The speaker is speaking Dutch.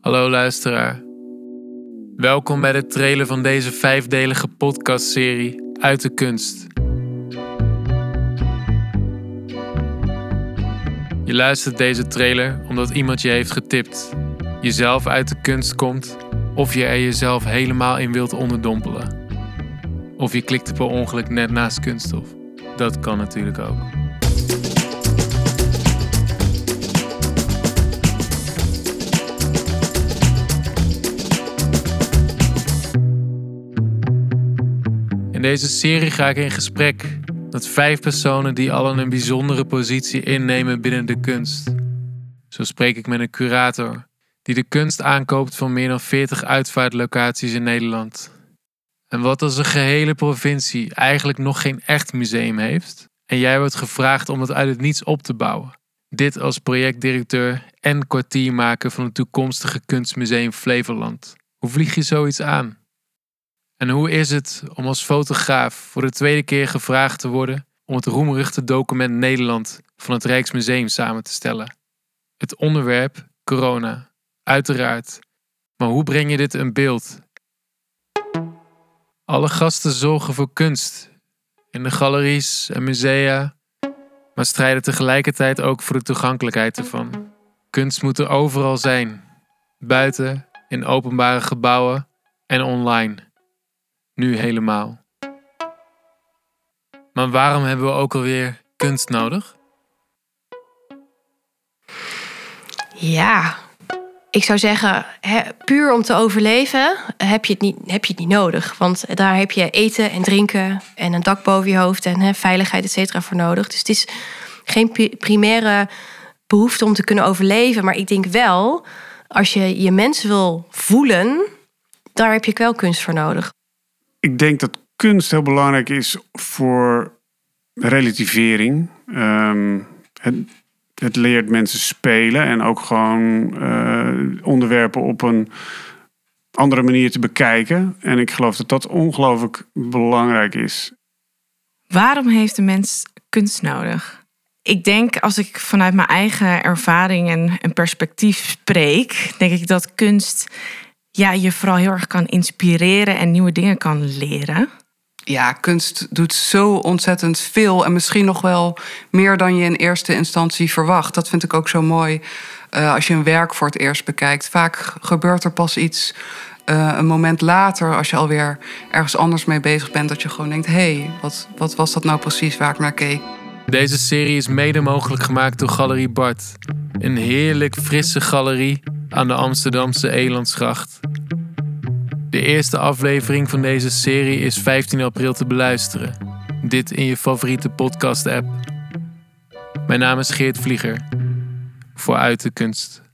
Hallo luisteraar. Welkom bij de trailer van deze vijfdelige podcastserie Uit de Kunst. Je luistert deze trailer omdat iemand je heeft getipt. Jezelf uit de kunst komt of je er jezelf helemaal in wilt onderdompelen. Of je klikte per ongeluk net naast kunststof. Dat kan natuurlijk ook. Deze serie ga ik in gesprek met vijf personen die allen een bijzondere positie innemen binnen de kunst. Zo spreek ik met een curator die de kunst aankoopt van meer dan 40 uitvaartlocaties in Nederland. En wat als een gehele provincie eigenlijk nog geen echt museum heeft en jij wordt gevraagd om het uit het niets op te bouwen? Dit als projectdirecteur en kwartiermaker van het toekomstige kunstmuseum Flevoland. Hoe vlieg je zoiets aan? En hoe is het om als fotograaf voor de tweede keer gevraagd te worden om het roemruchte document Nederland van het Rijksmuseum samen te stellen? Het onderwerp corona, uiteraard. Maar hoe breng je dit in beeld? Alle gasten zorgen voor kunst in de galeries en musea, maar strijden tegelijkertijd ook voor de toegankelijkheid ervan. Kunst moet er overal zijn, buiten, in openbare gebouwen en online. Nu helemaal. Maar waarom hebben we ook alweer kunst nodig? Ja, ik zou zeggen, puur om te overleven heb je, het niet, heb je het niet nodig. Want daar heb je eten en drinken en een dak boven je hoofd en veiligheid, et voor nodig. Dus het is geen pri- primaire behoefte om te kunnen overleven. Maar ik denk wel, als je je mensen wil voelen, daar heb je wel kunst voor nodig. Ik denk dat kunst heel belangrijk is voor relativering. Ehm, het, het leert mensen spelen en ook gewoon eh, onderwerpen op een andere manier te bekijken. En ik geloof dat dat ongelooflijk belangrijk is. Waarom heeft de mens kunst nodig? Ik denk, als ik vanuit mijn eigen ervaring en, en perspectief spreek, denk ik dat kunst ja, je vooral heel erg kan inspireren en nieuwe dingen kan leren. Ja, kunst doet zo ontzettend veel en misschien nog wel meer dan je in eerste instantie verwacht. Dat vind ik ook zo mooi eh, als je een werk voor het eerst bekijkt. Vaak gebeurt er pas iets eh, een moment later, als je alweer ergens anders mee bezig bent, dat je gewoon denkt: hé, hey, wat, wat was dat nou precies waar ik naar keek? Deze serie is mede mogelijk gemaakt door Galerie Bart. Een heerlijk frisse galerie aan de Amsterdamse Elandsgracht. De eerste aflevering van deze serie is 15 april te beluisteren. Dit in je favoriete podcast-app. Mijn naam is Geert Vlieger. Voor Uit de Kunst.